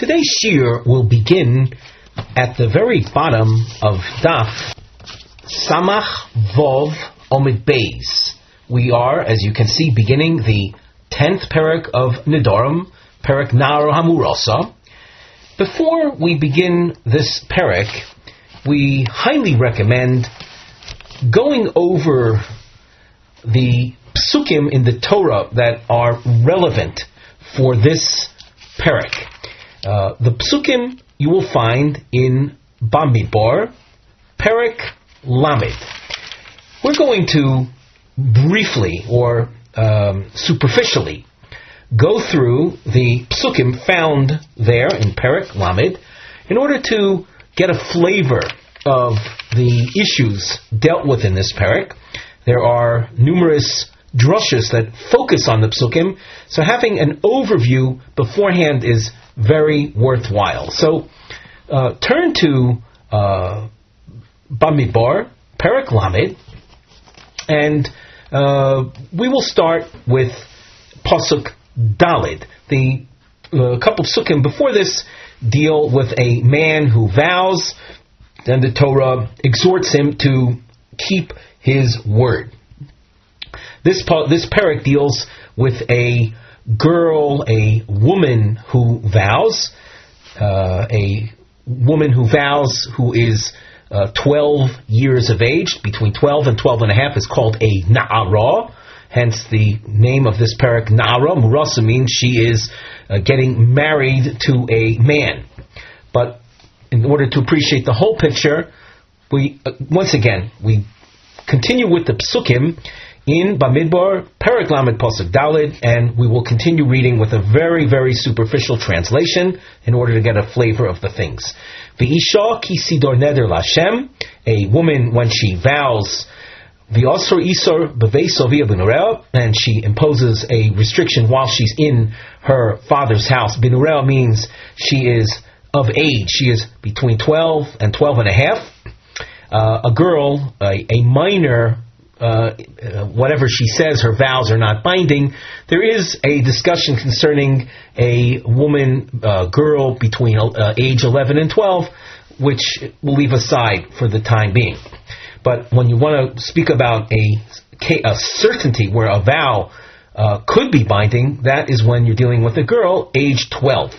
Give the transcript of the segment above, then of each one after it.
Today's shiur will begin at the very bottom of Daf Samach Vov Omid Beis. We are, as you can see, beginning the tenth parak of Nidorim, parak Nar Hamurasa. Before we begin this parak, we highly recommend going over the psukim in the Torah that are relevant for this parak. Uh, the psukim you will find in Bamidbar, parak Lamed. We're going to briefly or um, superficially go through the psukim found there in parak Lamed in order to get a flavor of the issues dealt with in this parak. There are numerous drushes that focus on the psukim, so having an overview beforehand is very worthwhile. So uh, turn to uh, Bamidbar, Perak Lamed, and uh, we will start with Pasuk Dalid. The uh, couple of psukim before this deal with a man who vows, and the Torah exhorts him to keep his word. This this parak deals with a girl, a woman who vows, uh, a woman who vows who is uh, 12 years of age, between 12 and 12 and a half, is called a na'ara. Hence the name of this parak, na'ara. Murasa means she is uh, getting married to a man. But in order to appreciate the whole picture, we uh, once again we continue with the psukim in Bamidbar, Perak Lamed Pasuk Dalid, and we will continue reading with a very, very superficial translation in order to get a flavor of the things. V'isha ki sidor neder lashem, a woman when she vows the Osor Isor Bevesovia Binurel, and she imposes a restriction while she's in her father's house. Binurel means she is of age. She is between 12 and 12 and a half. Uh, a girl, a, a minor uh, whatever she says, her vows are not binding. There is a discussion concerning a woman, uh, girl between uh, age 11 and 12, which we'll leave aside for the time being. But when you want to speak about a, a certainty where a vow uh, could be binding, that is when you're dealing with a girl age 12.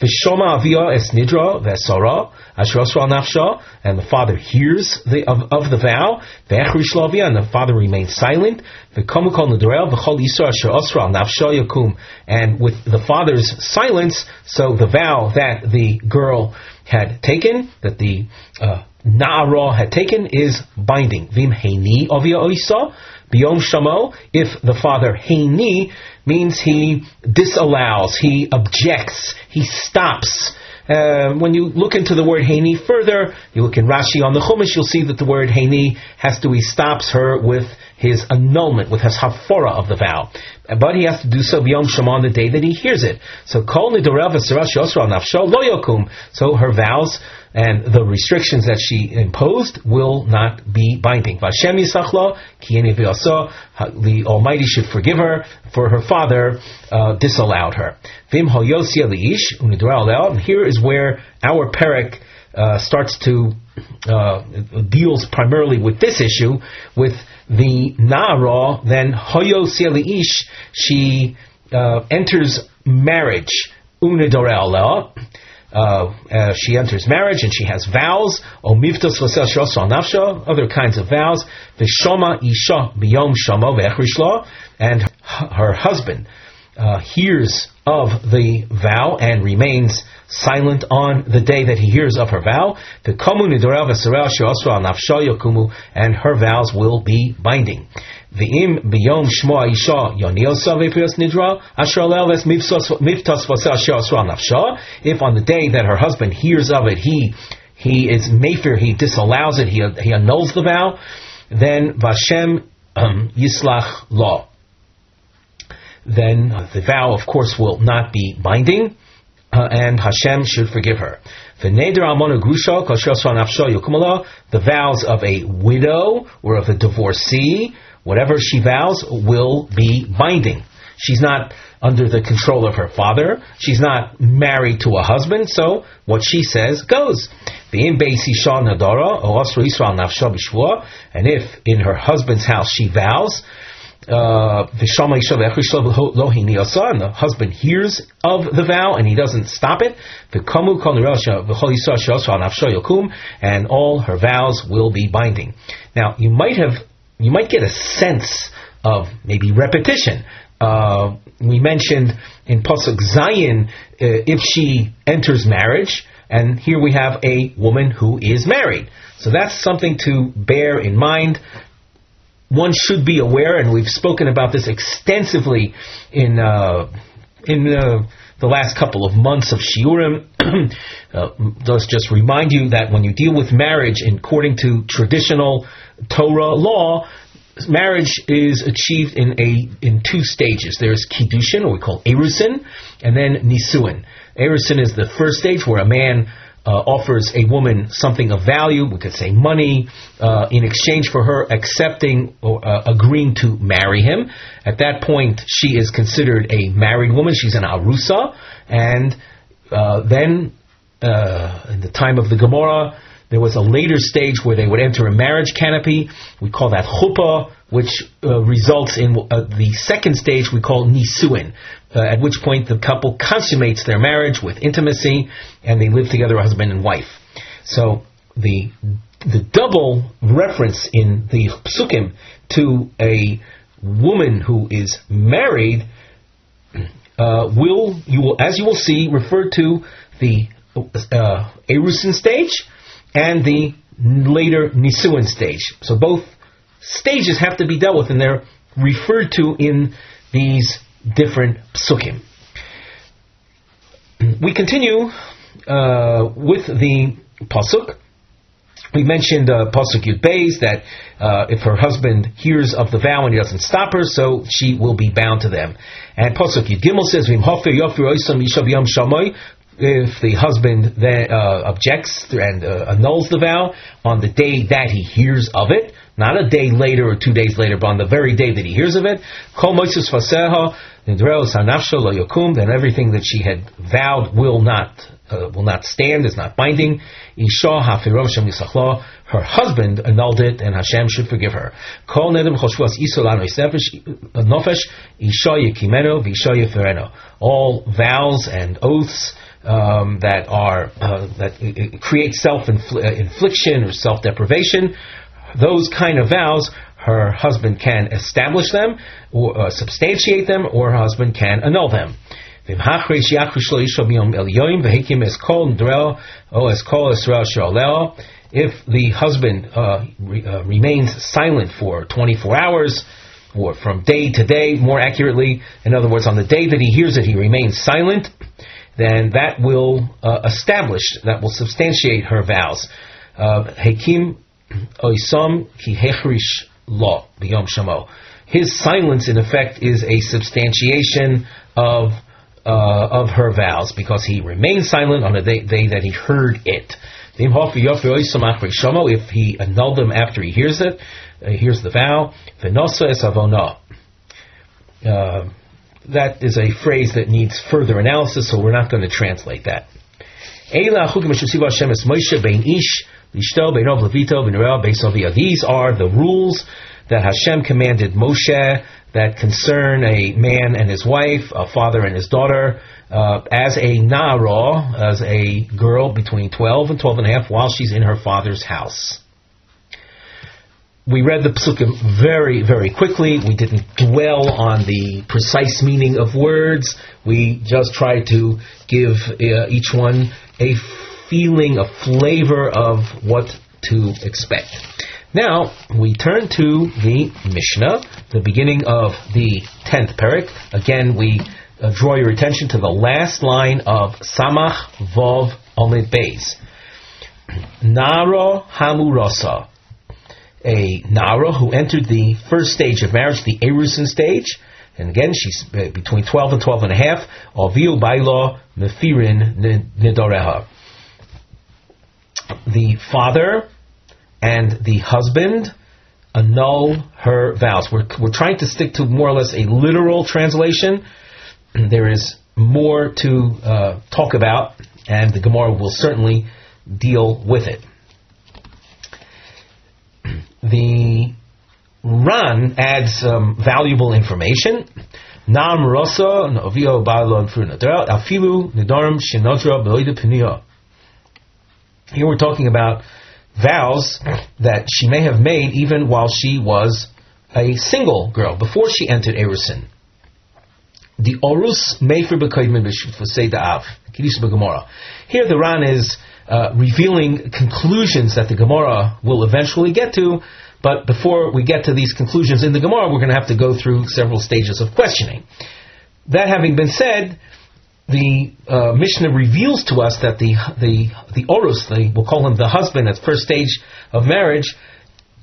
V'shoma avia es nidra v'esara asher nafsha, and the father hears the, of, of the vow. V'echrish and the father remains silent. V'komu kol nidrel v'chol isra asher nafsha yakum, and with the father's silence, so the vow that the girl had taken, that the uh, Na'ara had taken, is binding. Vim heini avia oisa biyom shamo, if the father heini means he disallows, he objects, he stops. Uh, when you look into the word Haini further, you look in Rashi on the Chumash, you'll see that the word Haini has to, he stops her with his annulment, with his hafora of the vow. But he has to do so beyond Shema on the day that he hears it. So kol nidorev nafsho lo yokum. So her vows and the restrictions that she imposed will not be binding. Vashem yisachlo the Almighty should forgive her for her father uh, disallowed her. Vim and here is where our parak uh, starts to uh, deals primarily with this issue with the Na'ara, then hoyosia liish she uh, enters marriage uh, uh, she enters marriage and she has vows, o mivtos nafsha, other kinds of vows, v'shoma isha biyom shama ve'echrishla, and her husband uh, hears of the vow and remains silent on the day that he hears of her vow, and her vows will be binding. V'im biyom shmo isha yoniosa v'piyos nidra asher ves miftas nafsha. If on the day that her husband hears of it, he he is mayfair, he disallows it, he he annuls the vow, then Vashem um, yislach law. Then uh, the vow, of course, will not be binding, uh, and Hashem should forgive her. The vows of a widow or of a divorcee whatever she vows will be binding. She's not under the control of her father. She's not married to a husband. So what she says goes. And if in her husband's house she vows, uh, the husband hears of the vow and he doesn't stop it. And all her vows will be binding. Now you might have you might get a sense of maybe repetition. Uh, we mentioned in Pasuk Zayin, uh, if she enters marriage, and here we have a woman who is married. So that's something to bear in mind. One should be aware, and we've spoken about this extensively in uh, in uh, the last couple of months of Shiurim. uh, let's just remind you that when you deal with marriage according to traditional Torah law, marriage is achieved in a in two stages. There's kiddushin, or we call erusin, and then nisuin. Erusin is the first stage where a man uh, offers a woman something of value. We could say money uh, in exchange for her accepting or uh, agreeing to marry him. At that point, she is considered a married woman. She's an arusa, and uh, then uh, in the time of the Gemara there was a later stage where they would enter a marriage canopy. We call that chuppah, which uh, results in uh, the second stage we call nisuin, uh, at which point the couple consummates their marriage with intimacy and they live together, husband and wife. So the the double reference in the psukim to a woman who is married uh, will you will as you will see refer to the uh, erusin stage and the later Nisuin stage. So both stages have to be dealt with, and they're referred to in these different psukim. We continue uh, with the pasuk. We mentioned uh, pasuk Yud Beis that uh, if her husband hears of the vow and he doesn't stop her, so she will be bound to them. And pasuk Yud Gimel says, "Vim hofer yofer oisam yishav yom shamoy if the husband then uh, objects and uh, annuls the vow on the day that he hears of it, not a day later or two days later, but on the very day that he hears of it, then everything that she had vowed will not uh, will not stand, is not binding. Her husband annulled it, and Hashem should forgive her. All vows and oaths um, that are uh, that create self infliction or self deprivation, those kind of vows, her husband can establish them or uh, substantiate them, or her husband can annul them. If the husband uh, re, uh, remains silent for 24 hours, or from day to day, more accurately, in other words, on the day that he hears it, he remains silent, then that will uh, establish, that will substantiate her vows. Hekim oisam ki hechrish law b'yom shamo. His silence, in effect, is a substantiation of uh, of her vows because he remained silent on the day, day that he heard it. If he annulled them after he hears it, uh, hears the vow, uh, that is a phrase that needs further analysis, so we're not going to translate that. These are the rules that Hashem commanded Moshe that concern a man and his wife, a father and his daughter, uh, as a Nara, as a girl between 12 and 12 and a half while she's in her father's house we read the psukim very, very quickly. We didn't dwell on the precise meaning of words. We just tried to give uh, each one a feeling, a flavor of what to expect. Now, we turn to the Mishnah, the beginning of the 10th parak. Again, we uh, draw your attention to the last line of Samach Vov Omid Beis. Naro Hamurasa a Nara who entered the first stage of marriage, the Erusin stage, and again, she's uh, between 12 and 12 and a half, Aviu Baila Mefirin Nidoreha. The father and the husband annul her vows. We're, we're trying to stick to more or less a literal translation. There is more to uh, talk about, and the Gemara will certainly deal with it. The Ran adds some valuable information. Nam Rosa Novio Balon Afilu Nidarim Shinodra Here we're talking about vows that she may have made even while she was a single girl, before she entered Erusin. The Orus Mefer B'Koidmin B'Shufasei Da'av. Here the Ran is uh, revealing conclusions that the Gemara will eventually get to, but before we get to these conclusions in the Gemara, we're going to have to go through several stages of questioning. That having been said, the uh, Mishnah reveals to us that the the the orus, the, we'll call him the husband at first stage of marriage,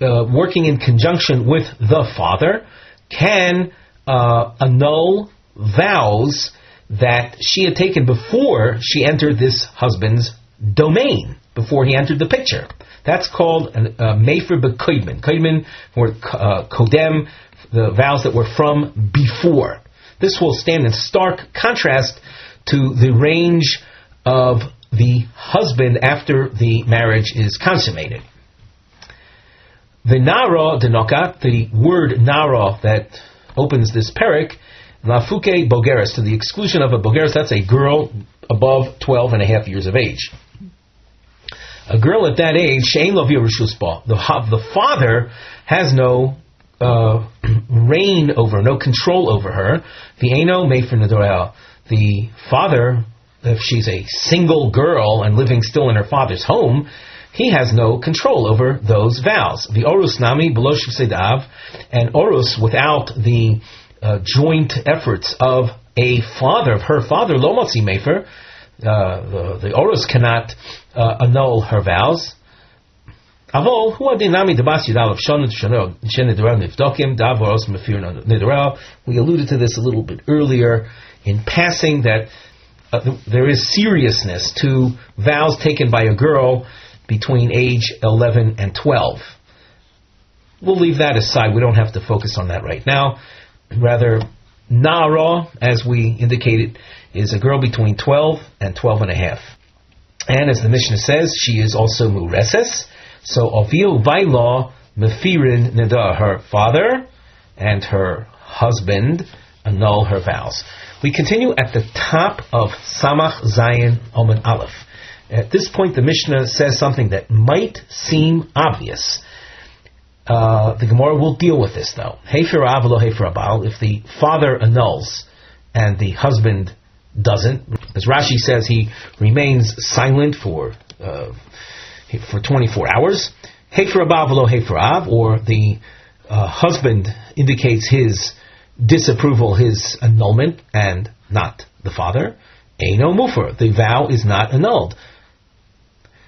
uh, working in conjunction with the father, can uh, annul vows that she had taken before she entered this husband's domain, before he entered the picture. That's called a mefer bekoidman. Koidman or uh, kodem, the vows that were from before. This will stand in stark contrast to the range of the husband after the marriage is consummated. The nara denokat, the word nara that opens this perik, lafuke bogeres, to the exclusion of a bogeres, that's a girl above 12 and a half years of age. A girl at that age, shein lo the the father has no uh, reign over, no control over her. The eno mefer the father, if she's a single girl and living still in her father's home, he has no control over those vows. The orus nami below sedav, and orus without the uh, joint efforts of a father, of her father, lomotzi mefer, uh, the, the orus cannot uh, annul her vows. Avol, who debas yidal of We alluded to this a little bit earlier in passing that uh, there is seriousness to vows taken by a girl between age 11 and 12. We'll leave that aside. We don't have to focus on that right now. Rather, Nara, as we indicated, is a girl between 12 and 12 and a half. And as the Mishnah says, she is also Mureses. So, Ovil Vaila Mefirin Nida, her father and her husband annul her vows. We continue at the top of Samach Zayin Omen Aleph. At this point, the Mishnah says something that might seem obvious. Uh, the Gemara will deal with this, though. Hefer avalo hefer abal. If the father annuls and the husband doesn't, as Rashi says, he remains silent for uh, for 24 hours. Hefer abal velo hefer av, or the uh, husband indicates his disapproval, his annulment, and not the father, Eino Mufer. The vow is not annulled.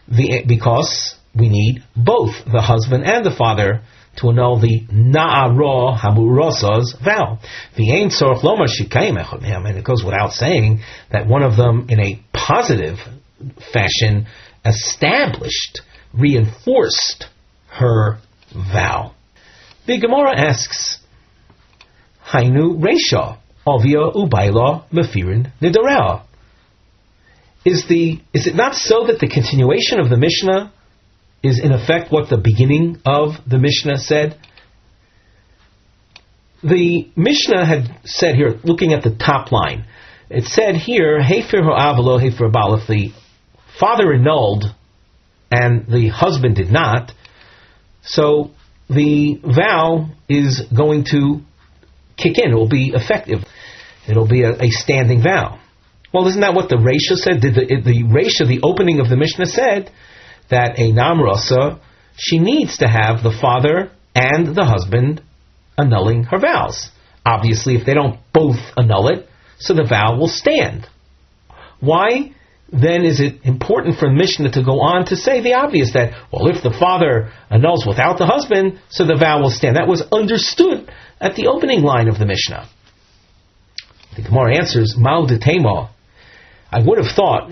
The, because we need both the husband and the father to annul the Na'ara Hamurosa's vow. The Ein Sorach Lomar Shikayim and it goes without saying that one of them, in a positive fashion, established, reinforced her vow. The Gemara asks, Hainu Resha, Ovia Ubaila Mefirin Nidarea. Is the is it not so that the continuation of the Mishnah is in effect what the beginning of the Mishnah said? The Mishnah had said here, looking at the top line, it said here, Hefer Ho'avalo Hefer Baal, if the father annulled and the husband did not, so the vow is going to kick in. It will be effective. It'll be a, a standing vow. Well, isn't that what the Resha said? Did the, the Resha, the opening of the Mishnah, said that a Namrasa, she needs to have the father and the husband annulling her vows. Obviously, if they don't both annul it, so the vow will stand. Why then is it important for Mishnah to go on to say the obvious that, well, if the father annuls without the husband, so the vow will stand? That was understood at the opening line of the Mishnah. The Gemara answers, Mal de I would have thought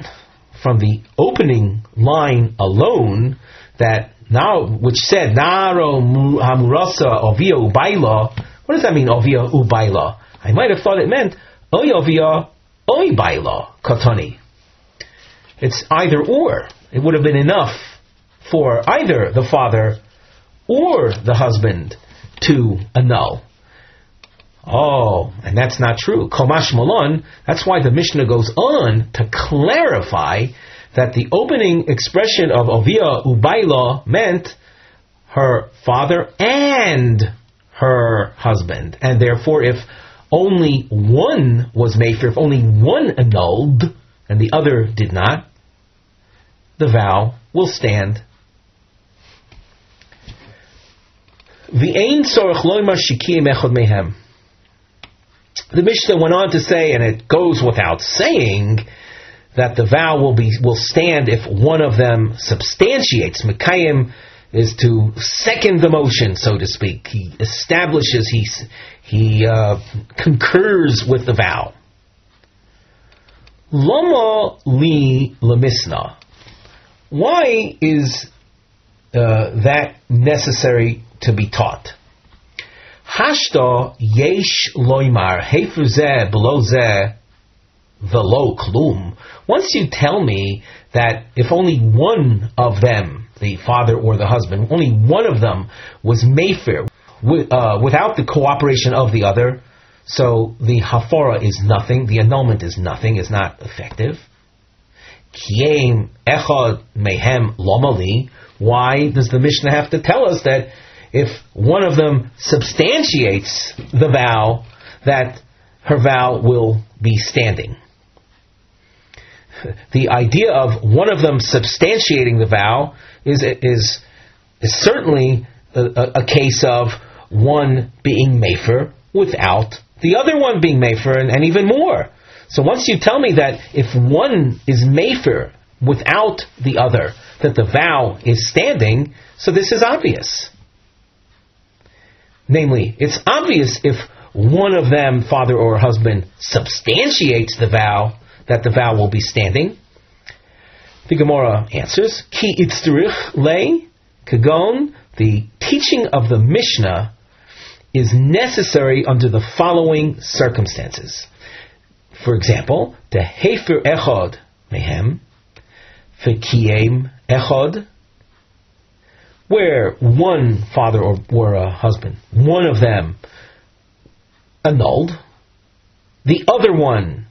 from the opening line alone that now which said Naro Hamurasa Ovia Ubaila. What does that mean, Ovia Ubaila? I might have thought it meant Oy Ovia Oy Baila Katani. It's either or. It would have been enough for either the father or the husband to annul. Oh, and that's not true. Komash Malon, that's why the Mishnah goes on to clarify that the opening expression of Ovia Ubaila meant her father and her husband. And therefore, if only one was Mayfair, if only one annulled and the other did not, the vow will stand. The Mishnah went on to say, and it goes without saying, that the vow will be will stand if one of them substantiates. Mekayim is to second the motion, so to speak. He establishes, he he uh, concurs with the vow. Lama li lemisna. Why is uh, that necessary to be taught? Hashta yesh loimar hefer below zeh velo klum. Once you tell me that if only one of them, the father or the husband, only one of them was mayfair uh, without the cooperation of the other, so the hafara is nothing, the annulment is nothing, is not effective. Kiem echad mehem lomali. Why does the Mishnah have to tell us that if one of them substantiates the vow, that her vow will be standing? the idea of one of them substantiating the vow is is is certainly a, a, case of one being mafer without the other one being mafer, and, and even more. So once you tell me that if one is mafer without the other, that the vow is standing, so this is obvious. Namely, it's obvious if one of them, father or husband, substantiates the vow, that the vow will be standing? The Gemara answers, Ki itzrich le kagon, the teaching of the Mishnah is necessary under the following circumstances. For example, the hefer echod mehem, fekiem echod, where one father or, or a husband, one of them annulled, the other one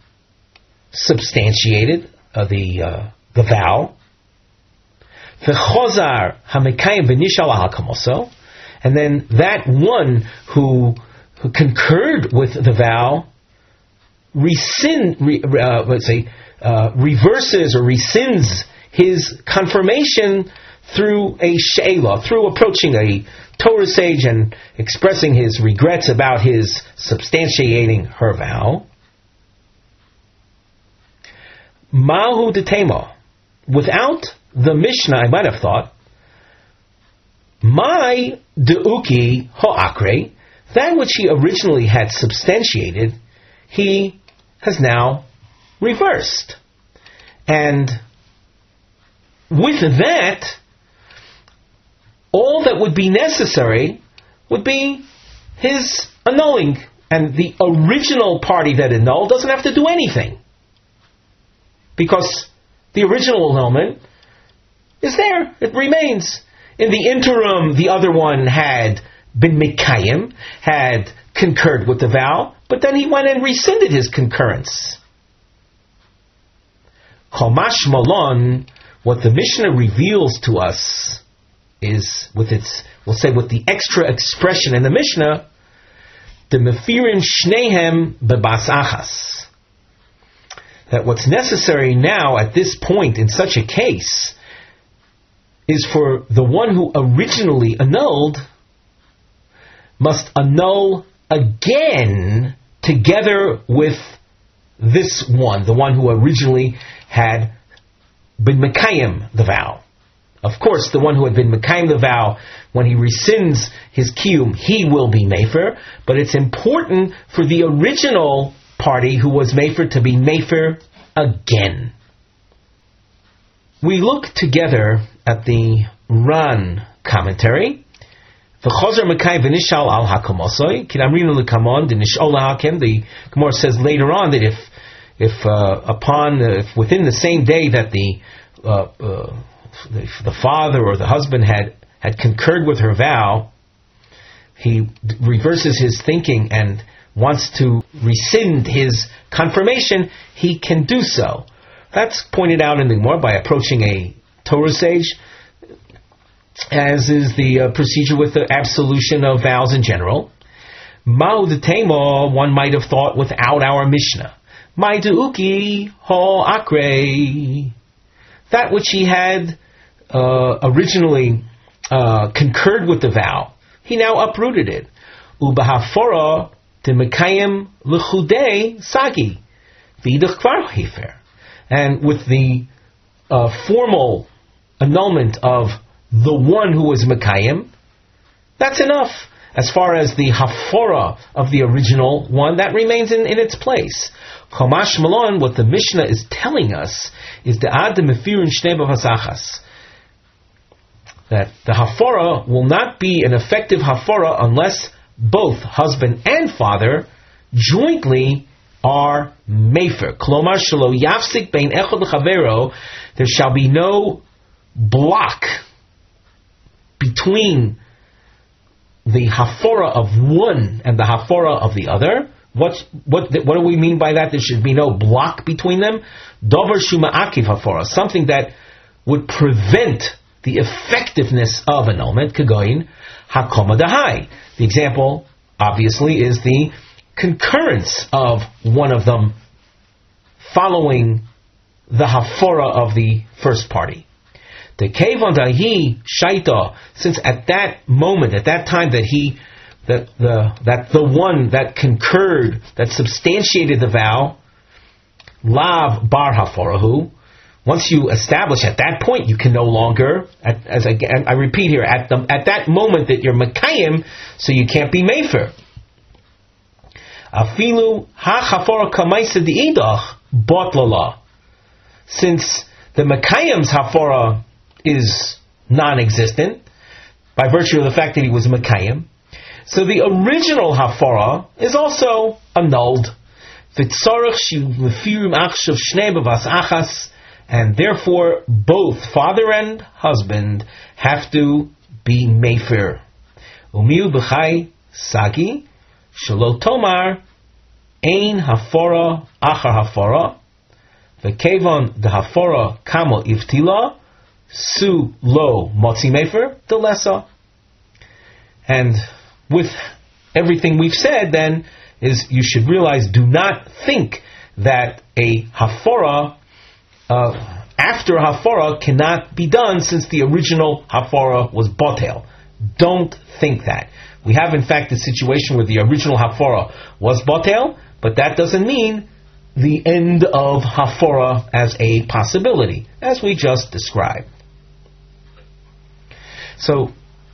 substantiated uh, the uh, the vow. V'chozar hamekayim v'nishal hakamoso, and then that one who, who concurred with the vow rescind, re, uh, let's say, uh, reverses or rescinds his confirmation through a she'ela, through approaching a Torah sage and expressing his regrets about his substantiating her vow. Mahu detema. Without the Mishnah, I might have thought, my deuki ho'akre, that which he originally had substantiated, he has now reversed. And with that, all that would be necessary would be his annulling. And the original party that annulled doesn't have to do anything because the original annulment is there. It remains. In the interim, the other one had been Mikayim, had concurred with the vow, but then he went and rescinded his concurrence. Komash Malon, what the Mishnah reveals to us is with its, we'll say with the extra expression in the Mishnah, the Mefirin Shnehem Bebasachas that what's necessary now at this point in such a case is for the one who originally annulled must annul again together with this one, the one who originally had been Mekayim the vow. Of course, the one who had been Mekayim the vow, when he rescinds his kiyum, he will be Mefer, but it's important for the original party who was Mefer to be Mefer again. we look together at the Ran commentary. The Gemara says later on that if if uh, upon if within the same day that the, uh, uh, the the father or the husband had had concurred with her vow, he reverses his thinking and wants to rescind his confirmation, he can do so. That's pointed out in the Gemara by approaching a Torah sage as is the uh, procedure with the absolution of vows in general. Ma'u de one might have thought without our Mishnah. Ma'du'uki ho akre. That which he had uh, originally uh, concurred with the vow, he now uprooted it. Ubahafora de mekayim l'chudei sagi. Vidach hefer. And with the uh, formal annulment of the one who was Mekayim, that's enough. As far as the hafora of the original one, that remains in, in its place. Chomash Malon, what the Mishnah is telling us, is the Adam Mefirun Shnei That the hafora will not be an effective hafora unless both husband and father jointly are mefer. Klomar shelo yafsik bein echad There shall be no block between the hafora of one and the hafora of the other. What what what do we mean by that? There should be no block between them. Dover shuma akiv hafora, something that would prevent the effectiveness of annulment. Kagoin hakoma dahai. The example, obviously, is the concurrence of one of them following the hafora of the first party. The Kevon Shaita, since at that moment, at that time that he that the that the one that concurred, that substantiated the vow, Lav Bar Haforahu, once you establish at that point, you can no longer, at, as I, I, repeat here, at the at that moment that you're Makayim, so you can't be Mefer. Afilu ha chafora kamaisa diidach botlala. Since the Makayim's hafora is non-existent by virtue of the fact that he was Makayim. So the original Hafara is also annulled. And therefore, both father and husband have to be mefer. Umiu b'chai sagi shalotomar ein hafora achar hafora v'kevon the hafora kamo iftila su lo motzi mefer the lessa. And with everything we've said, then is you should realize, do not think that a hafora after hafara cannot be done since the original hafara was botel. Don't think that. We have in fact a situation where the original hafara was botel, but that doesn't mean the end of hafara as a possibility, as we just described. So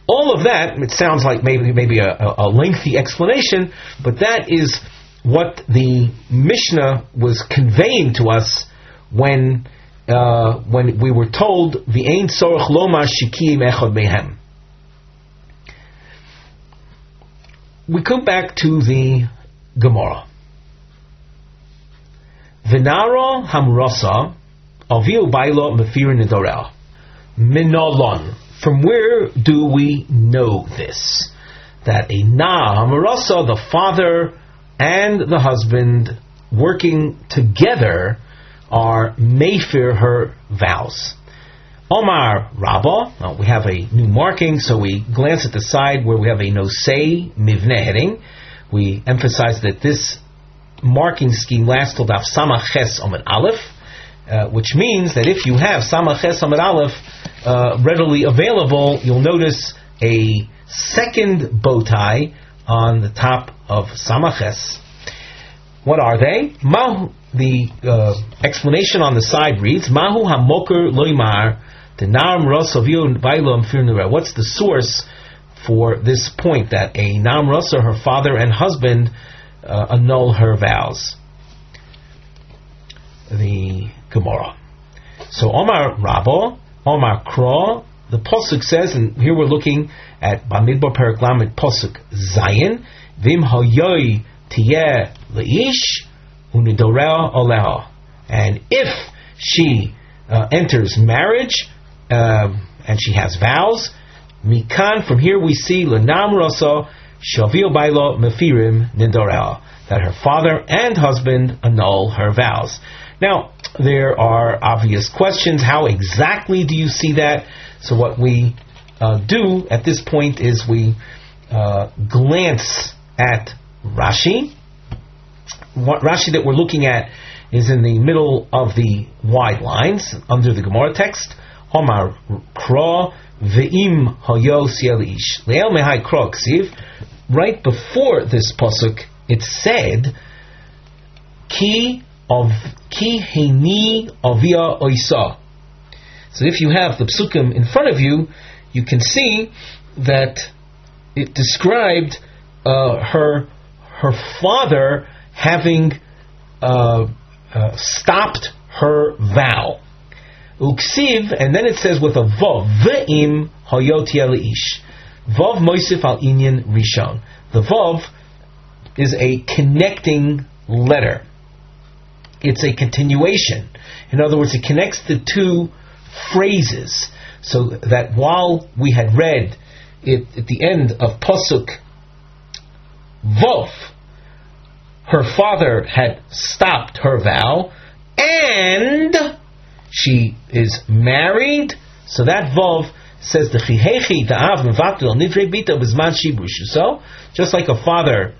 all of that, it sounds like maybe maybe a, a lengthy explanation, but that is what the Mishnah was conveying to us when uh, when we were told the Ein Sorach Lomar Shikim Echad Mehem. We come back to the Gemara. Vinara Hamrasa Aviu Bailo Mefirin Nidorel Minolon from where do we know this? That a na hamarasa, the father and the husband working together are mayfir her vows. Omar Rabba, we have a new marking, so we glance at the side where we have a nosei mivne heading. We emphasize that this marking scheme lasts till daf samach ches omid aleph, uh, which means that if you have samach ches omid aleph, uh, readily available, you'll notice a second bow tie on the top of Samaches. What are they? Mahu, the uh, explanation on the side reads, Mahu hamoker loimar denarim rosavio vailom firnura. What's the source for this point that a nam her father and husband, uh, annul her vows? The Gemara. So Omar Rabo, Omar Kro, the Posuk says, and here we're looking at Bamidbar Perak Lamed Posuk Zayin, Vim Hayoy Tiyeh Leish, And if she uh, enters marriage, uh, and she has vows, Mikan, from here we see Lenam Rosa, Shavil Bailo Mefirim Nidorel, that her father and husband annul her vows. Now, there are obvious questions. How exactly do you see that? So, what we uh, do at this point is we uh, glance at Rashi. What Rashi that we're looking at is in the middle of the wide lines under the Gemara text. Omar Kra Ve'im Hayo Sielish Le'el Mehai Kra Ksiv. Right before this pasuk, it said, "Ki of Ki Heini Avia Oisa." So if you have the psukim in front of you, you can see that it described uh, her her father having uh, uh, stopped her vow. Uksiv, and then it says with a vav, ve'im hayot ish. Vav moisif al inyan rishon. The vav is a connecting letter. It's a continuation. In other words, it connects the two phrases so that while we had read it at the end of Pasuk Vov, her father had stopped her vow, and she is married. So that Vov says the Chihechi Da'av Mevatel Nivre Bita Bizman Shibrush. So, just like a father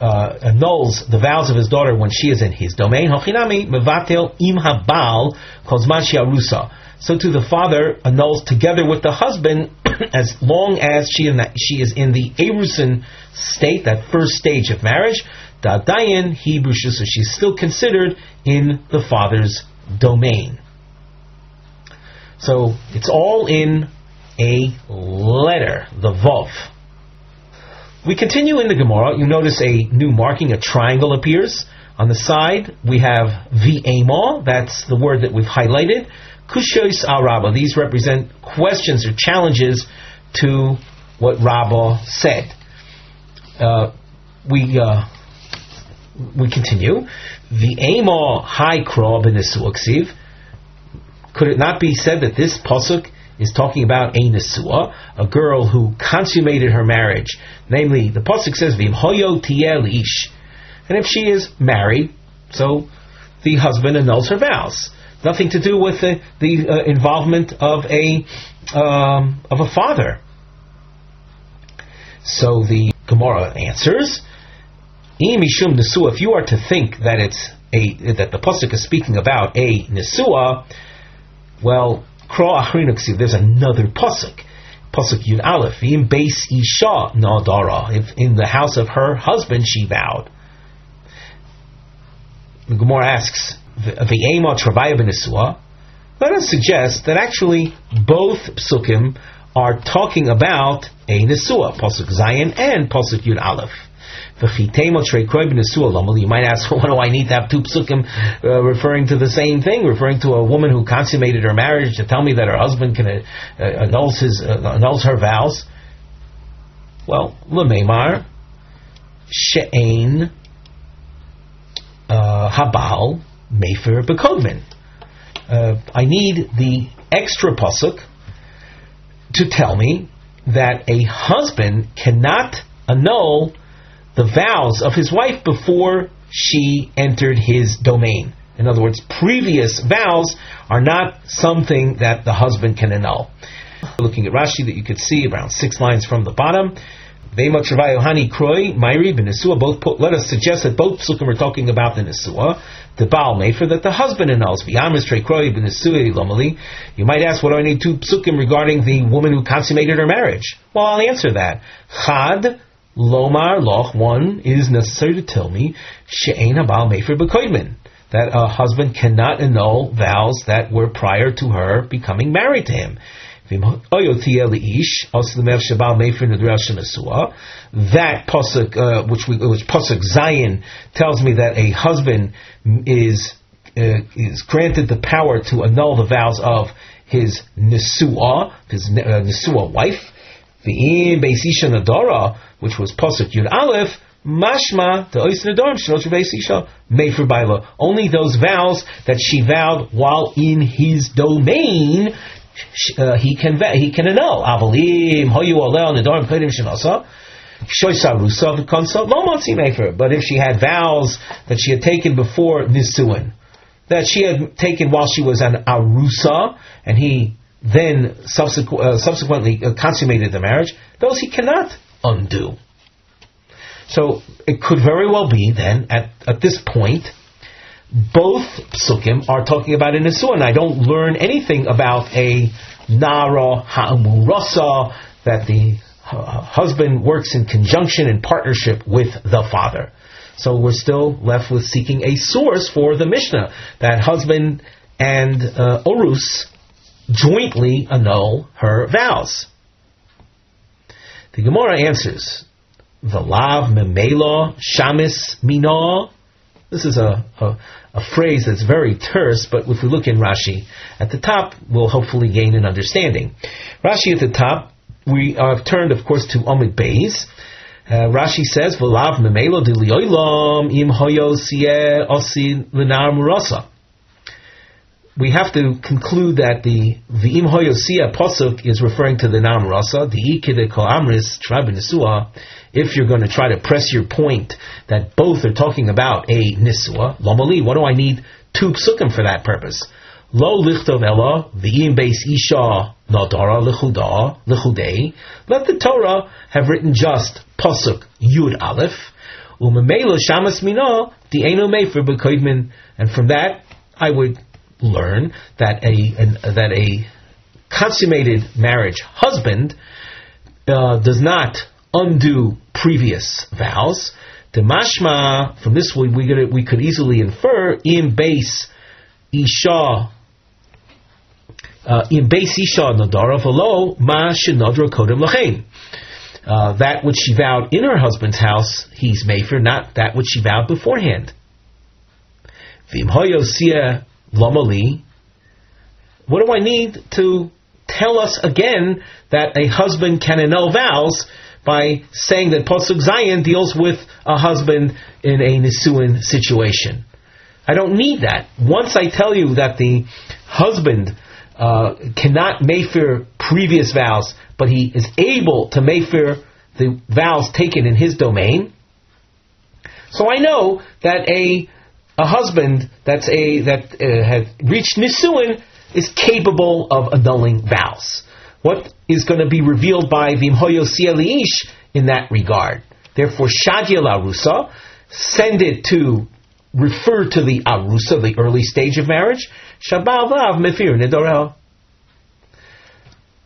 uh, annuls the vows of his daughter when she is in his domain, Hochinami Mevatel Im Habal Kozman. So to the father annuls together with the husband as long as she, she is in the Erusin state, that first stage of marriage. Da'dayin Hebrew, so she's still considered in the father's domain. So it's all in a letter, the Vov. We continue in the Gemara. You notice a new marking, a triangle appears. On the side, we have V'ema, that's the word that we've highlighted. Kushos al Rabbah, these represent questions or challenges to what Rabbah said. Uh, we uh, we continue. The Ema High Kraw Benisuaksiv. Could it not be said that this pasuk is talking about a Nesua, a girl who consummated her marriage? Namely, the pasuk says Vim Hoyo Ish. And if she is married, so the husband annuls her vows. Nothing to do with the, the uh, involvement of a um, of a father. So the Gemara answers, if you are to think that it's a that the pasuk is speaking about a Nesua, well, there's another pasuk. Pasuk Yud Aleph, in base Isha Nadara, if in the house of her husband she vowed. The Gemara asks, the Ema Travaya Benisua, let us suggest that actually both psukim are talking about a Nesua, Pasuk Zayin and Pasuk Yud Aleph. You might ask, what do I need to have two psukim uh, referring to the same thing, referring to a woman who consummated her marriage to tell me that her husband can uh, uh annuls his uh, annuls her vows? Well, lememar she'ain uh, habal mefer bekodman. Uh, I need the extra pasuk to tell me that a husband cannot annul the vows of his wife before she entered his domain. In other words, previous vows are not something that the husband can annul. Looking at Rashi, that you could see around six lines from the bottom. Kroi, Myri, both put, let us suggest that both psukim are talking about the Nesua, the Baal Mefer, that the husband annuls. Lomali. You might ask, what do I need two psukim regarding the woman who consummated her marriage? Well, I'll answer that. Chad, Lomar Loch, one is necessary to tell me, She'ein Habal Mefer Bekoidman, that a husband cannot annul vows that were prior to her becoming married to him. That pasuk, uh, which we, which pasuk Zayin tells me that a husband is uh, is granted the power to annul the vows of his Nisua, his uh, Nisua wife, the Beisisha Nadara, which was Pasuk Yud Aleph, Mashma the Ois Nadarim Shinosh Beisisha Mefer Baila. Only those vows that she vowed while in his domain, uh, he can he can annul. Avalim Hoyu Alel Nadarim Pedim Shinasa. But if she had vows that she had taken before Nisuin, that she had taken while she was an Arusa, and he then uh, subsequently consummated the marriage, those he cannot undo. So it could very well be then, at, at this point, both psukim are talking about a Nisuin. and I don't learn anything about a Nara Ha'amurasa, that the husband works in conjunction and partnership with the father. So we're still left with seeking a source for the Mishnah that husband and uh, Orus jointly annul her vows. The Gemara answers, Valav memela shamis mina. This is a, a, a, phrase that's very terse, but if we look in Rashi at the top, we'll hopefully gain an understanding. Rashi at the top we have turned, of course, to Omid Beis. Uh, Rashi says, "V'lav memelo dilioilam im hoyo osi lenar murasa." We have to conclude that the v'im hoyo pasuk is referring to the nar murasa. The ikide ko amris nisua. If you're going to try to press your point that both are talking about a nisua, lomali, what do I need two psukim for that purpose? Lo lichtov ella v'im beis isha nadara lechuda lechudei. Let the Torah have written just pasuk yud aleph umemela shamas mina di'enu mefer b'koidmin. And from that, I would learn that a an, that a consummated marriage husband uh, does not undo previous vows. The mashma from this we we, we could easily infer in base isha uh, in base Isha Nadara Velo Ma Shenadra Kodem Lachain. Uh, that which she vowed in her husband's house, he's Mefer, not that which she vowed beforehand. Vim Lomali. What do I need to tell us again that a husband can annul vows by saying that Pasuk Zayin deals with a husband in a Nisuin situation? I don't need that. Once I tell you that the husband uh, cannot mefer previous vows, but he is able to mefer the vows taken in his domain. So I know that a a husband that's a that uh, has reached nisuin is capable of annulling vows. What is going to be revealed by Vimhoyo Sieliish in that regard? Therefore, Shadia Larusa, send it to refer to the Arusa, the early stage of marriage, Shabal Mefir Nidorel.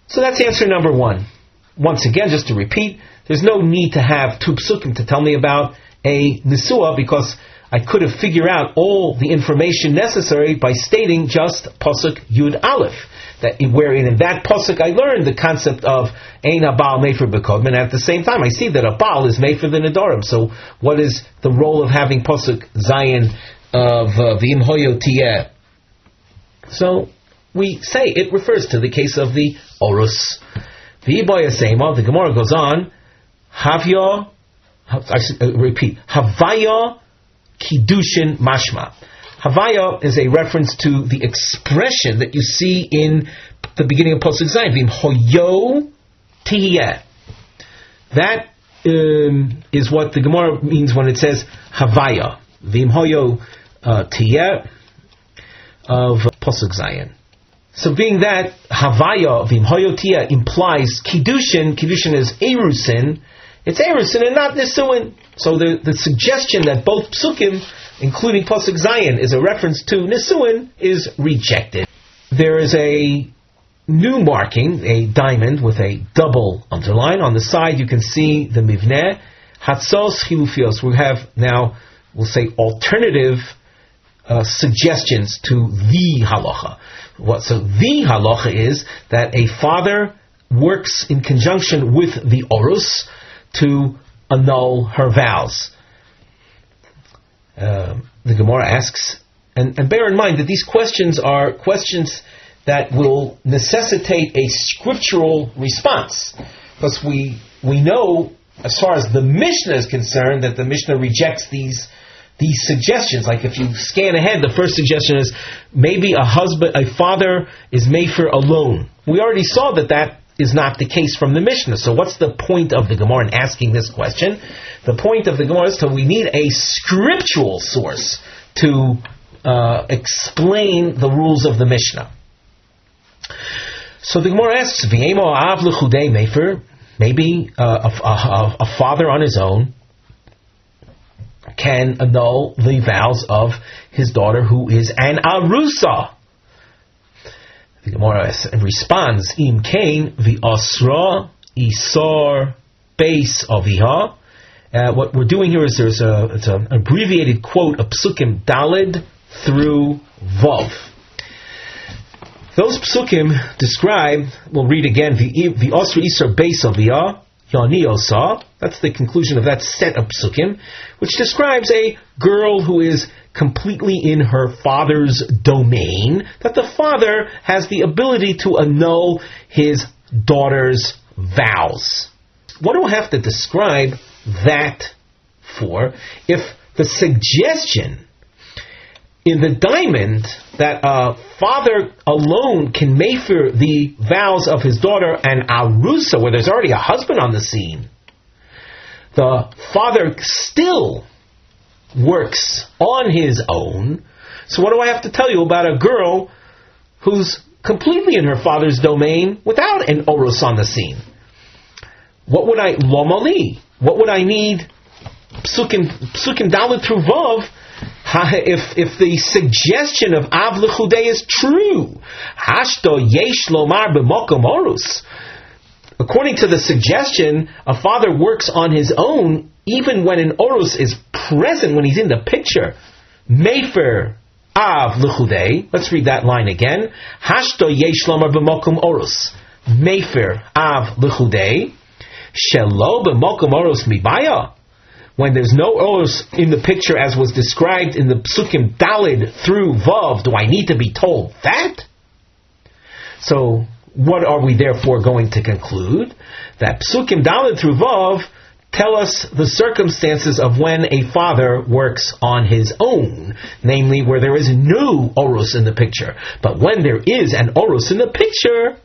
So that's answer number one. Once again, just to repeat, there's no need to have two to tell me about a nisua because I could have figured out all the information necessary by stating just pasuk yud aleph. That wherein in that pasuk I learned the concept of ein abal mefer bekodm, and at the same time I see that a baal is made for the nedarim. So what is the role of having pasuk zayin of uh, v'im hoyo so we say it refers to the case of the Orus. The Iboya the Gemara goes on, Havya, I uh, repeat, Havaya Kiddushin Mashma. Havaya is a reference to the expression that you see in the beginning of Pasuk Zayin, Vim Hoyo Tihiyeh. That um, is what the Gemara means when it says Havaya. Vim Hoyo uh, Tihiyeh of Pasuk Zayin. So being that Havaya Vimhoyotia implies Kiddushin, Kiddushin is Erusin, it's Erusin and not Nisuin. So the, the suggestion that both Psukim, including Pasuk Zayin, is a reference to Nisuin is rejected. There is a new marking, a diamond with a double underline. On the side you can see the Mivneh, Hatzos Chilufios. We have now, we'll say, alternative uh, suggestions to the halacha. What, so the halacha is that a father works in conjunction with the orus to annul her vows. Uh, the Gemara asks, and, and bear in mind that these questions are questions that will necessitate a scriptural response. Because we, we know, as far as the Mishnah is concerned, that the Mishnah rejects these these suggestions. Like if you scan ahead, the first suggestion is maybe a husband, a father is made for alone. We already saw that that is not the case from the Mishnah. So what's the point of the Gemara in asking this question? The point of the Gemara is that we need a scriptural source to uh, explain the rules of the Mishnah. So the Gemara asks, av Maybe uh, a, a, a father on his own can annul the vows of his daughter who is an arusa. The Gemara responds, Im kain the asra isar base aviha. Uh, what we're doing here is there's a it's an abbreviated quote of psukim dalid through vav. Those psukim describe, we'll read again, the the asra isar base aviyah Yaniosa. That's the conclusion of that set of psukim, which describes a girl who is completely in her father's domain, that the father has the ability to annul his daughter's vows. What do I have to describe that for if the suggestion in the diamond that a father alone can make for the vows of his daughter and arusa, where there's already a husband on the scene, the father still works on his own. So what do I have to tell you about a girl who's completely in her father's domain without an oros on the scene? What would I lomali? What would I need? Psukim psukim dalit through vav if if the suggestion of Av is true, Hashto Yesh Lomar b'mokom orus. According to the suggestion, a father works on his own even when an orus is present, when he's in the picture. Mefer Av l'chudei. Let's read that line again. Hashto Yesh Lomar b'mokom orus. Mefer Av l'chudei. Shelo b'mokom orus mibaya when there's no oros in the picture as was described in the psukim dalid through vav, do I need to be told that? So, what are we therefore going to conclude? That psukim dalid through vav tell us the circumstances of when a father works on his own, namely where there is no oros in the picture. But when there is an oros in the picture,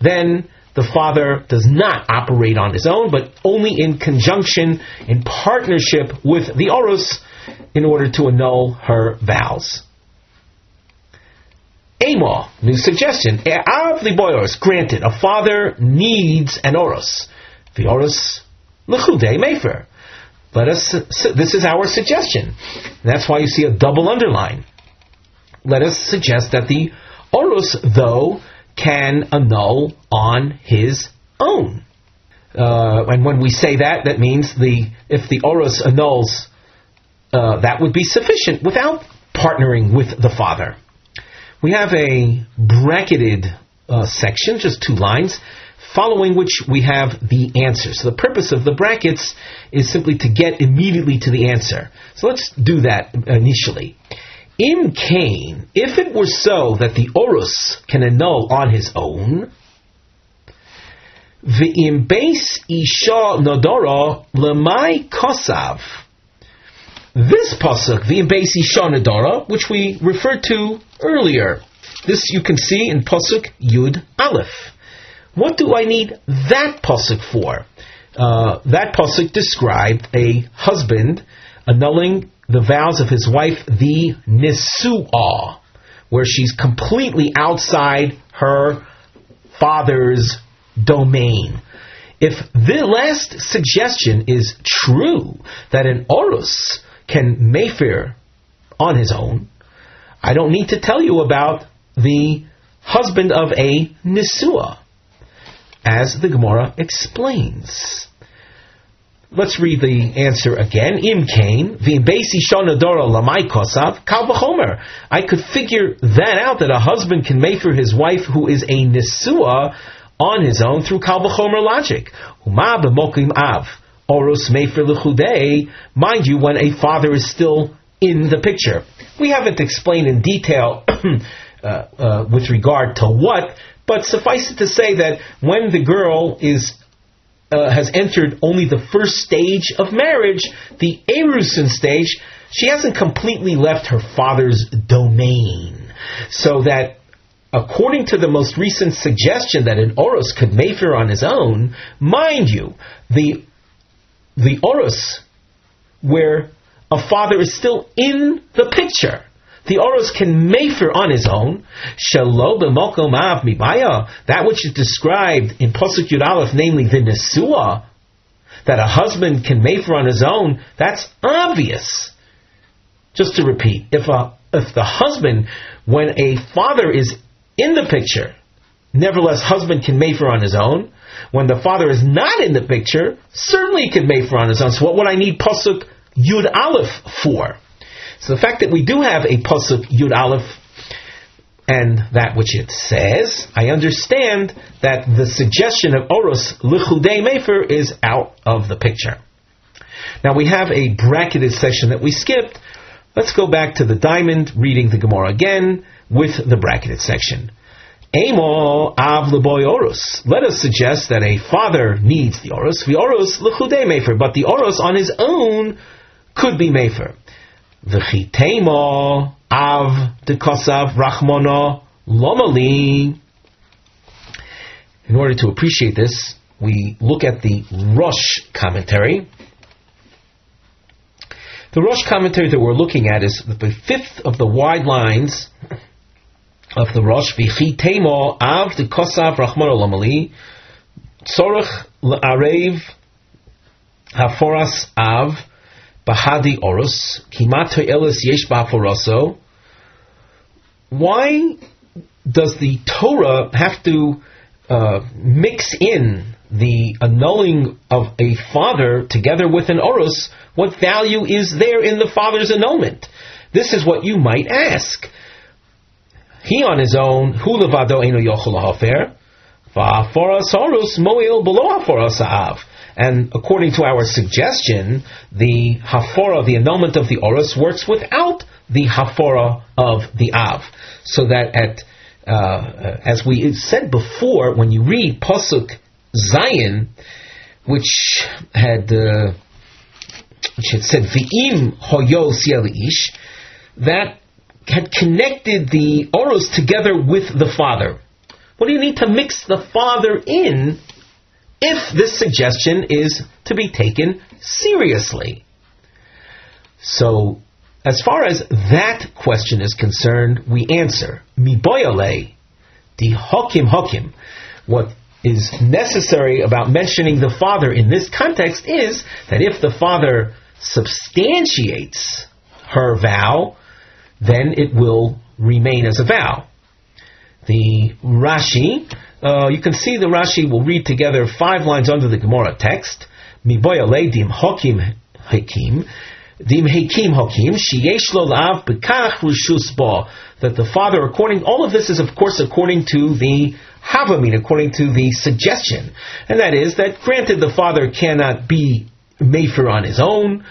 then the father does not operate on his own, but only in conjunction, in partnership with the Oros, in order to annul her vows. Amor, new suggestion. Av liboyos, granted, a father needs an Oros. The Oros, lechude mefer. Let us, this is our suggestion. That's why you see a double underline. Let us suggest that the orus though, can annul on his own. Uh, and when we say that, that means the if the orus annuls, uh, that would be sufficient without partnering with the father. We have a bracketed uh, section, just two lines, following which we have the answer. So the purpose of the brackets is simply to get immediately to the answer. So let's do that initially. In Cain, if it were so that the Orus can annul on his own, the base isha nodora lemai kosav. This pasuk, the base isha nodora, which we referred to earlier, this you can see in pasuk yud aleph. What do I need that pasuk for? Uh, that pasuk described a husband annulling the vows of his wife, the Nisu'ah, where she's completely outside her father's domain. If the last suggestion is true, that an Orus can mefer on his own, I don't need to tell you about the husband of a Nisua, as the Gemara explains. Let's read the answer again. Im Cain, v'besi shonadora lamai kosav, kal v'chomer. I could figure that out, that a husband can make for his wife who is a nisua on his own through kal v'chomer logic. Uma b'mokim av. Oros mefer l'chudei. Mind you, when a father is still in the picture. We haven't explained in detail uh, uh, with regard to what, but suffice it to say that when the girl is uh, has entered only the first stage of marriage, the Erusin stage, she hasn't completely left her father's domain. So that according to the most recent suggestion that an Oros could Mefer on his own, mind you, the the Oros where a father is still in the picture. The Oros can Mefer on his own. Av mibaya. That which is described in Pasuk Yud Aleph, namely the Nesua, that a husband can Mefer on his own, that's obvious. Just to repeat, if a if the husband, when a father is in the picture, nevertheless husband can Mefer on his own. When the father is not in the picture, certainly he can Mefer on his own. So what would I need Pasuk Yud Aleph for? So the fact that we do have a pasuk Yud Aleph and that which it says, I understand that the suggestion of Oros Lichudei Mefer is out of the picture. Now we have a bracketed section that we skipped. Let's go back to the diamond, reading the Gemara again with the bracketed section. Amo av leboy oros. Let us suggest that a father needs the oros, the oros lechudei mefer, but the oros on his own could be mefer. V'chitemo av dekosav rachmono lomali. In order to appreciate this, we look at the Rosh commentary. The Rosh commentary that we're looking at is the fifth of the wide lines of the Rosh. V'chitemo av dekosav rachmono lomali. Tzorach la'arev haforas av Bahadi Kimato Elis. Why does the Torah have to uh, mix in the annulling of a father together with an Orus? What value is there in the father's annulment? This is what you might ask. He on his own, Hu levado eno yochel hafer, va'aforas Orus moil below aforas ha'av. And according to our suggestion, the hafora, the annulment of the oros, works without the hafora of the av. So that at, uh, as we said before, when you read Pasuk Zayin, which had, uh, which had said V'im hoyo ish, that had connected the oros together with the father. What do you need to mix the father in if this suggestion is to be taken seriously. So, as far as that question is concerned, we answer, Miboyale, the hokim hokim. What is necessary about mentioning the father in this context is that if the father substantiates her vow, then it will remain as a vow. The Rashi uh, you can see the Rashi will read together five lines under the Gemara text. Dim hokim hakim. Dim hakim lo lav. That the father, according, all of this is of course according to the Havamin, according to the suggestion. And that is that granted the father cannot be Mefer on his own,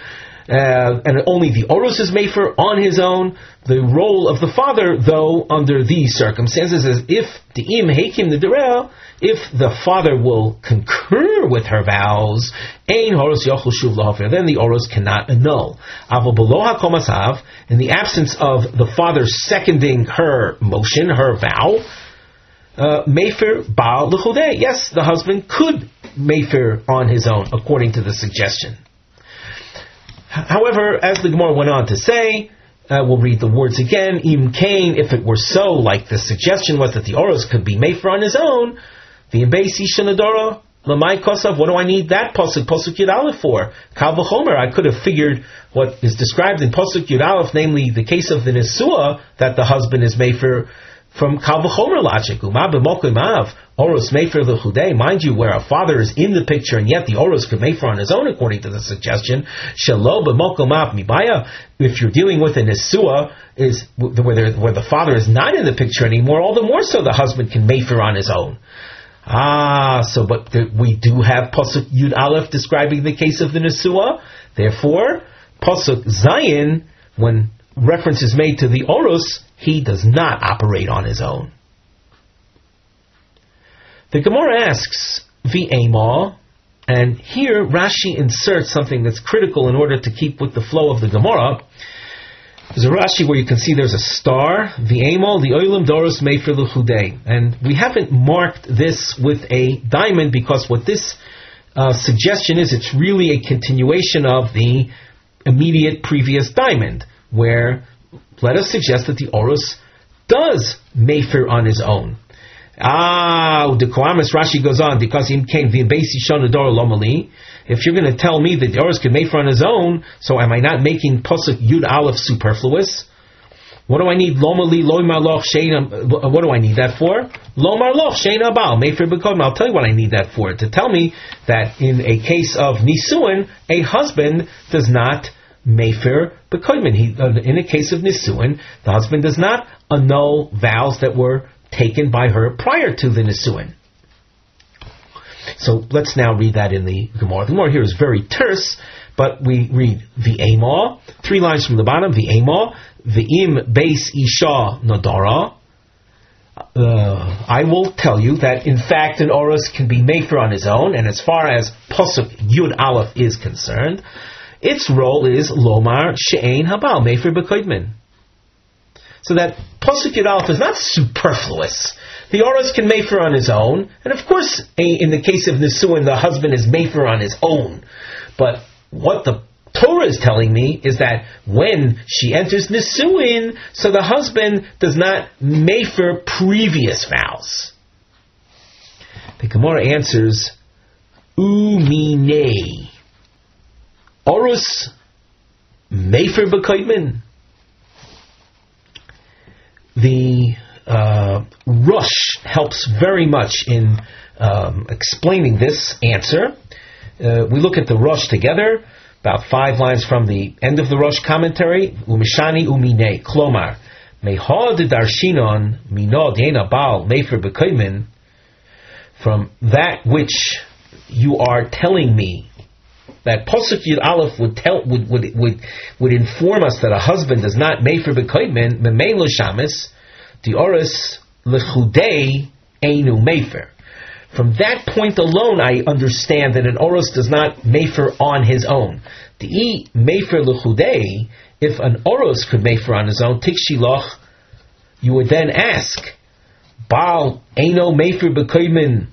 uh, and only the Oros is Mefer on his own. The role of the father, though, under these circumstances, is if the im hakim the if the father will concur with her vows, ein horos yochel shuv then the oros cannot annul. Avo beloha komasav, in the absence of the father seconding her motion, her vow, uh, Mefer Baal. Yes, the husband could Mefer on his own, according to the suggestion. However, as the Gemara went on to say, uh, we'll read the words again. Im Cain, if it were so, like the suggestion was that the Oros could be made for on his own, the Imbesi Shanadora, Lamai Kosav, what do I need that Pasuk, Pasuk Yud for? Kal V'chomer, I could have figured what is described in Pasuk Yud namely the case of the Nesua, that the husband is made for from Kal V'chomer logic. Uma b'mokim Oros Mefer l'chudei. Mind you, where a father is in the picture and yet the Oros could Mefer on his own, according to the suggestion. Shalo b'mokim mibaya. If you're dealing with a Nesua, is where, there, where the father is not in the picture anymore, all the more so the husband can Mefer on his own. Ah, so but the, we do have Pasuk Yud Aleph describing the case of the Nesua. Therefore, Pasuk Zayin when reference is made to the Oros, he does not operate on his own. The Gemara asks, V'ema, and here Rashi inserts something that's critical in order to keep with the flow of the Gemara. There's a Rashi where you can see there's a star, V'ema, the Oilam Doros Mefer Luchudei. And we haven't marked this with a diamond because what this uh, suggestion is, it's really a continuation of the immediate previous diamond, where let us suggest that the Oros does Mefer on his own. Ah, the Kwamis Rashi goes on because he came lomali. If you're going to tell me that the Oros can Mefer on his own, so am I not making pasuk Yud Aleph superfluous? What do I need? Lomali loymar loch sheina. What do I need that for? Lomar loch sheina bal mefer bekom. I'll tell you what I need that for. To tell me that in a case of nisuin, a husband does not mefer bekoimin. He, uh, in a case of nisuin, the husband does not annul vows that were taken by her prior to the nisuin. So let's now read that in the Gemara. The Gemara here is very terse, but we read the Amah, three lines from the bottom, the Amah, the Im Beis Isha Nadara. Uh, I will tell you that in fact an Oros can be Mefer on his own, and as far as Pasuk Yud Aleph is concerned, its role is Lomar She'ein Habal Mefer Bekoidmin. So that Pasuk Yud is not superfluous. The Oros can Mefer on his own, and of course, in the case of Nisuin, the husband is Mefer on his own. But what the Torah is telling me is that when she enters Nisuin, so the husband does not Mefer previous vows. The Gemara answers, Umine. Orus Mefer Bekoitman. The uh, Rosh helps very much in um, explaining this answer. Uh, we look at the Rosh together about five lines from the end of the rosh commentary, Umishani umine, klomar, mehod darshinon minod yena bal mefer bekaymin, from that which you are telling me, that Pasuk Yud Aleph would tell would, would would would inform us that a husband does not mefer bekaymin, memelo shamis, the oris lechudei enu mefer. From that point alone, I understand that an oros does not mefer on his own. The e mefer luchudei, if an oros could mefer on his own, tikshiloch, you would then ask, Baal eno mefer bekoimin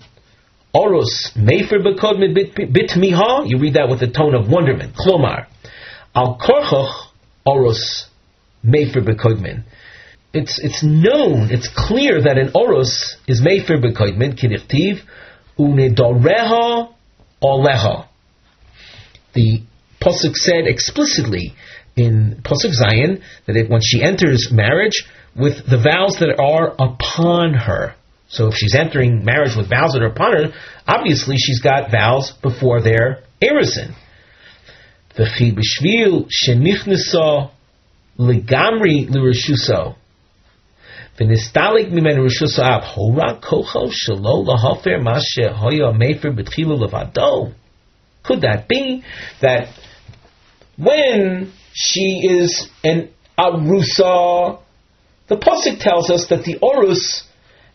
oros mefer bekoimin bitmiha. You read that with a tone of wonderment. Klomar al korchoch oros mefer bekoimin it's it's known, it's clear that an oros is mefer bekoidmin kinichtiv unedoreha oleha. The pasuk said explicitly in pasuk Zayin that it, when she enters marriage with the vows that are upon her. So if she's entering marriage with vows that are upon her, obviously she's got vows before their erison. V'chi b'shvil shenichneso legamri l'rishuso V'nistalik mimenu rishus ab hora kocho shelo lahafer mashe hoya mefer b'tchilu levado. Could that be that when she is an arusa, the pasuk tells us that the orus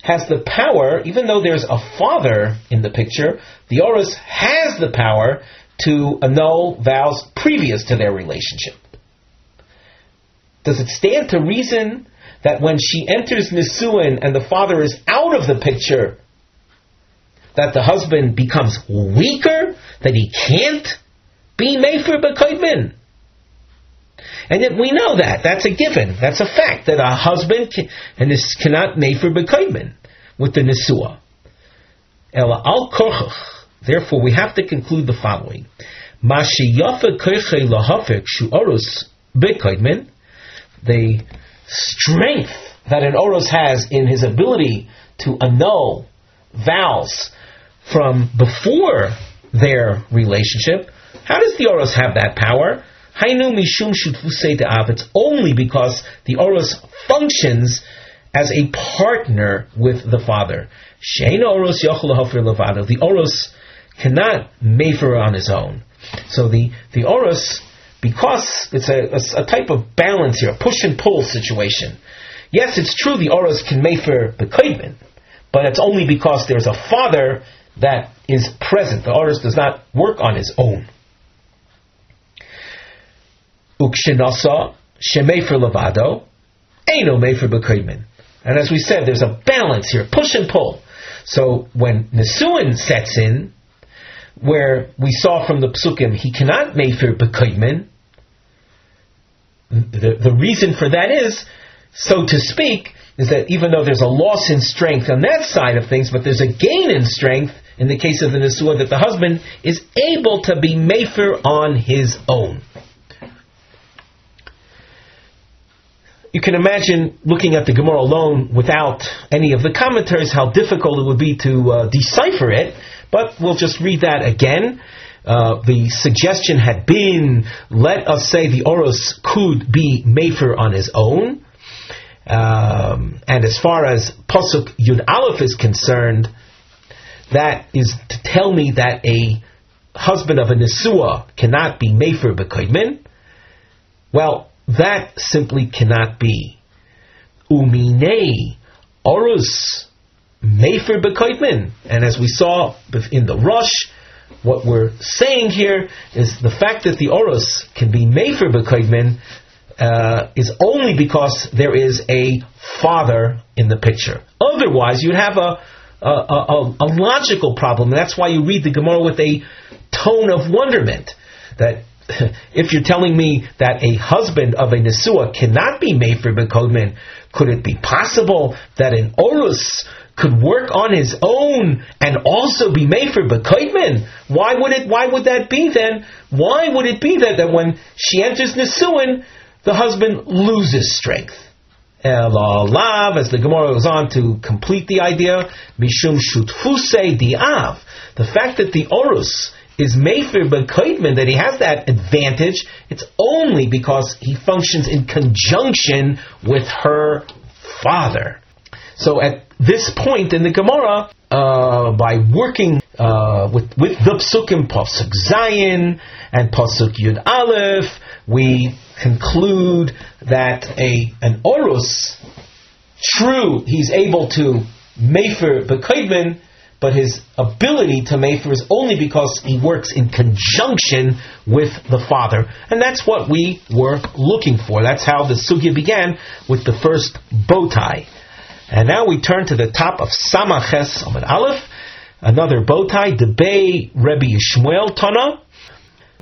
has the power, even though there's a father in the picture, the orus has the power to annul vows previous to their relationship. Does it stand to reason that when she enters Nisuin and the father is out of the picture, that the husband becomes weaker, that he can't be Mefer B'Koidmin. And yet we know that. That's a given. That's a fact that a husband can, and this cannot Mefer B'Koidmin with the Nisua. Ela al korchach. Therefore, we have to conclude the following. The strength that an Oros has in his ability to annul vows from before their relationship, how does the Oros have that power? Hainu mishum. It's only because the Oros functions as a partner with the father. Sheina Oros. The Oros cannot mefer on his own. So the, the Oros because it's a, a, a type of balance here, a push and pull situation. Yes, it's true the oros can mefer bekoidmin, but it's only because there's a father that is present. The oros does not work on his own. Ukshinasa shemefer levado, eno mefer bekoidmin. And as we said, there's a balance here, push and pull. So when Nisuin sets in, where we saw from the psukim, he cannot mefer bekoidmin, the, the reason for that is, so to speak, is that even though there's a loss in strength on that side of things, but there's a gain in strength in the case of the Nisua that the husband is able to be Mefer on his own. You can imagine looking at the Gemara alone without any of the commentaries how difficult it would be to uh, decipher it, but we'll just read that again. Uh, the suggestion had been, let us say the Oros could be Mefer on his own. Um, and as far as Pasuk Yud Aleph is concerned, that is to tell me that a husband of a Nesua cannot be Mefer Bekoidmin. Well, that simply cannot be. Umine orus Mefer Bekoidmin. And as we saw in the Rosh, what we're saying here is the fact that the orus can be mefer b'koidmin uh, is only because there is a father in the picture. Otherwise, you'd have a, a, a, a logical problem. That's why you read the Gemara with a tone of wonderment. That if you're telling me that a husband of a Nesua cannot be made for Bekodman, could it be possible that an Orus could work on his own and also be made for Bekoidman. Why would it? Why would that be then? Why would it be that that when she enters Nisuin, the husband loses strength? Lav, as the Gemara goes on to complete the idea, Mishum Shutfuse Di'av. The fact that the Orus is Mefer Bekoidman, that he has that advantage, it's only because he functions in conjunction with her father. So at this point in the Gemara, uh, by working uh, with, with the psukim pasuk Zayin and pasuk Yud Aleph, we conclude that a an orus, true, he's able to mefer bekoidman, but his ability to mefer is only because he works in conjunction with the father, and that's what we were looking for. That's how the sugya began with the first bow tie. And now we turn to the top of Samaches Amid Aleph, another bow tie, Debay Rebbe Yishmael Tana.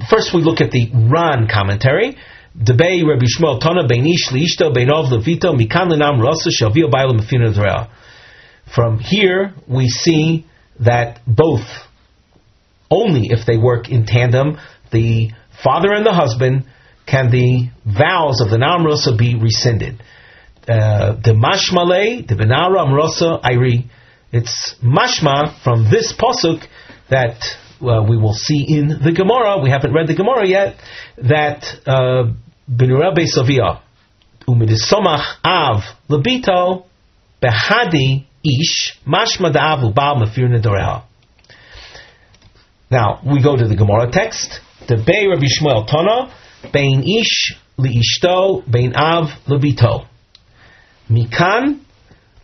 First we look at the Ran commentary. Debay Rebbe Yishmael Tana, Beinish Liishto, Beinov Levito, Mikan Lenam Shavio Bailam Mefina From here we see that both, only if they work in tandem, the father and the husband, can the vows of the Namrosa be rescinded the mashmale, the benara amrosa iri. It's mashma from this posuk that uh, we will see in the Gemara. We haven't read the Gemara yet. That benura uh, beisavia umidisomach av labito behadi ish mashma da'avu bal mafir nedoreha. Now we go to the Gemara text. The Bei Rabbi Yishmael Tana Bein Ish Liishto Bein Av Labito. Mikan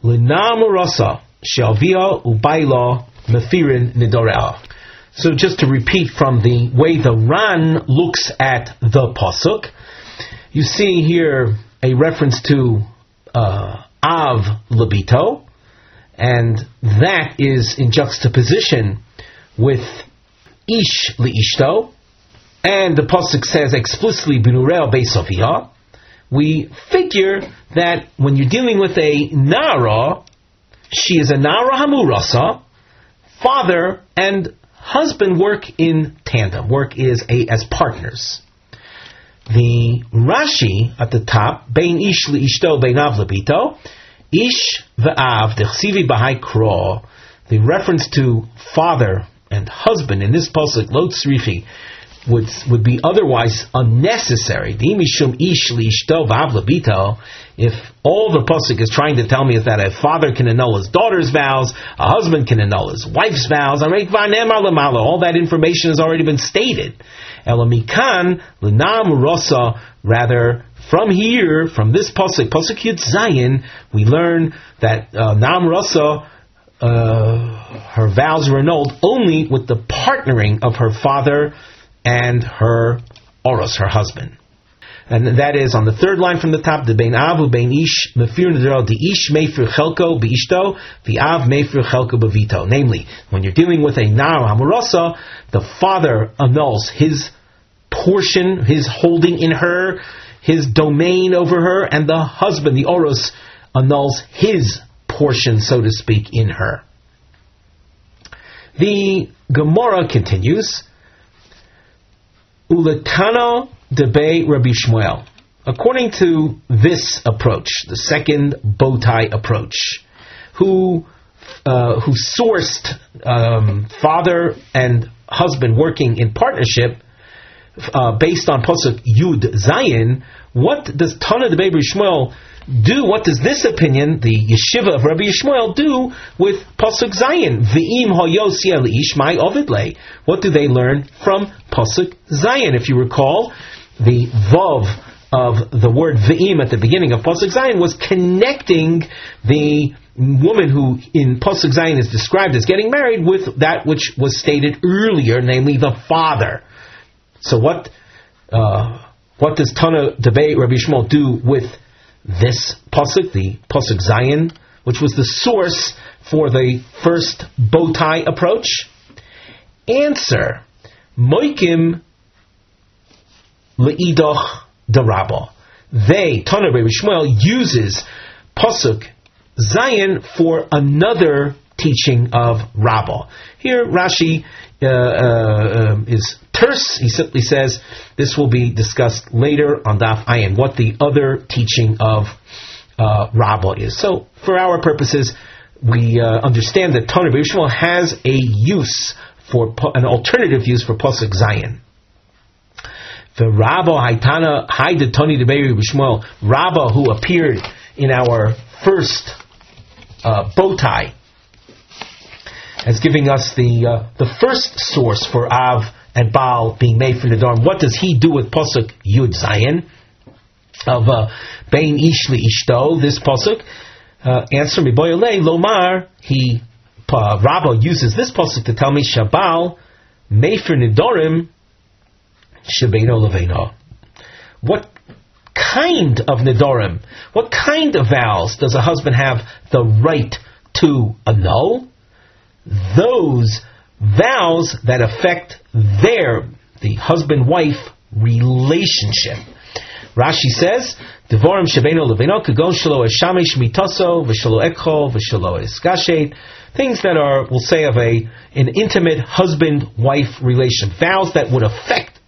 linamurasa shalvia ubaila mefirin nidorea. So just to repeat from the way the Ran looks at the pasuk, you see here a reference to uh, av labito, and that is in juxtaposition with ish liishto, and the pasuk says explicitly binurel beisofia we figure that when you're dealing with a Nara, she is a Nara Hamurasa, father and husband work in tandem, work is a, as partners. The Rashi at the top, Bein Ish Ishto Bein Av Labito, Ish V'Av Dechsivi Bahai Kro, the reference to father and husband in this pasuk, Lot Srifi, would would be otherwise unnecessary. If all the pasuk is trying to tell me is that a father can annul his daughter's vows, a husband can annul his wife's vows, all that information has already been stated. Elamikan l'nam rosa, rather from here, from this pasuk, pasuk yud zayin, we learn that uh, nam rasa. Uh, her vows were annulled only with the partnering of her father and her oros, her husband. And that is on the third line from the top, the bein avu bein ish mefir nedero the ish mefir chelko beishto the av mefir chelko bevito. Namely, when you're dealing with a nar amorosa, the father annuls his portion, his holding in her, his domain over her, and the husband, the oros, annuls his portion, so to speak, in her. The Gemara continues. Ulatano debe Rabbi Yishmael. According to this approach, the second bow tie approach, who uh, who sourced um, father and husband working in partnership uh, based on pasuk Yud Zayin, what does Tana the Rabbi Yishmael do? What does this opinion, the yeshiva of Rabbi Yishmael, do with pasuk Zayin? V'im hoyosia ishmai ovidle. What do they learn from pasuk Zayin? If you recall, the vav of the word v'im at the beginning of pasuk Zayin was connecting the woman who in pasuk Zayin is described as getting married with that which was stated earlier, namely the father. So what? Uh, what does Tana debate Rabbi Yishmael do with this pasuk, the pasuk Zayin, which was the source for the first bow tie approach? Answer: Moikim leidoch darabah. They Tana Rabbi Yishmael uses pasuk Zayin for another teaching of Rabbah. Here Rashi uh, uh, is terse. He simply says this will be discussed later on Daf Ayin, what the other teaching of uh, Rabbah is. So, for our purposes, we uh, understand that Tony Bishmael has a use for an alternative use for Pasuk Zayin. The Rabbah Haitana Haida Tony de Bishmael, Rabbah who appeared in our first uh, bow tie as giving us the uh, the first source for Av and Baal being made for the Darm. What does he do with Pasuk Yud Zayin of uh, Bein Ishli Ishto? This Pasuk uh, answer me Boyale Lomar. He uh, uses this Pasuk to tell me Shabal Mefer Nidorim Shebeino Leveno. What kind of Nidorim? What kind of vows does a husband have the right to annul? Those vows that affect their, the husband-wife relationship. Rashi says, Devorim Shabeno Leveno Kagon Shalo Eshamesh Mitaso V'Shalo Ekho V'Shalo Eskashet Things that are, we'll say, of a an intimate husband-wife relation. Vows that would affect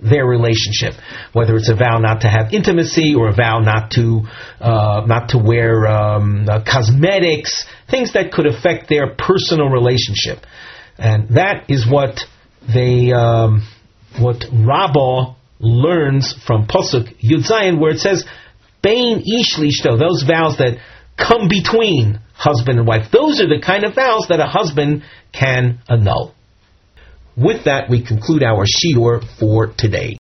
their relationship, whether it's a vow not to have intimacy or a vow not to uh, not to wear um, uh, cosmetics, things that could affect their personal relationship, and that is what they um, what Rabbah learns from Pasuk Yud Zayin, where it says Bain Ishlishto, those vows that come between husband and wife. Those are the kind of vows that a husband can annul. With that, we conclude our shiur for today.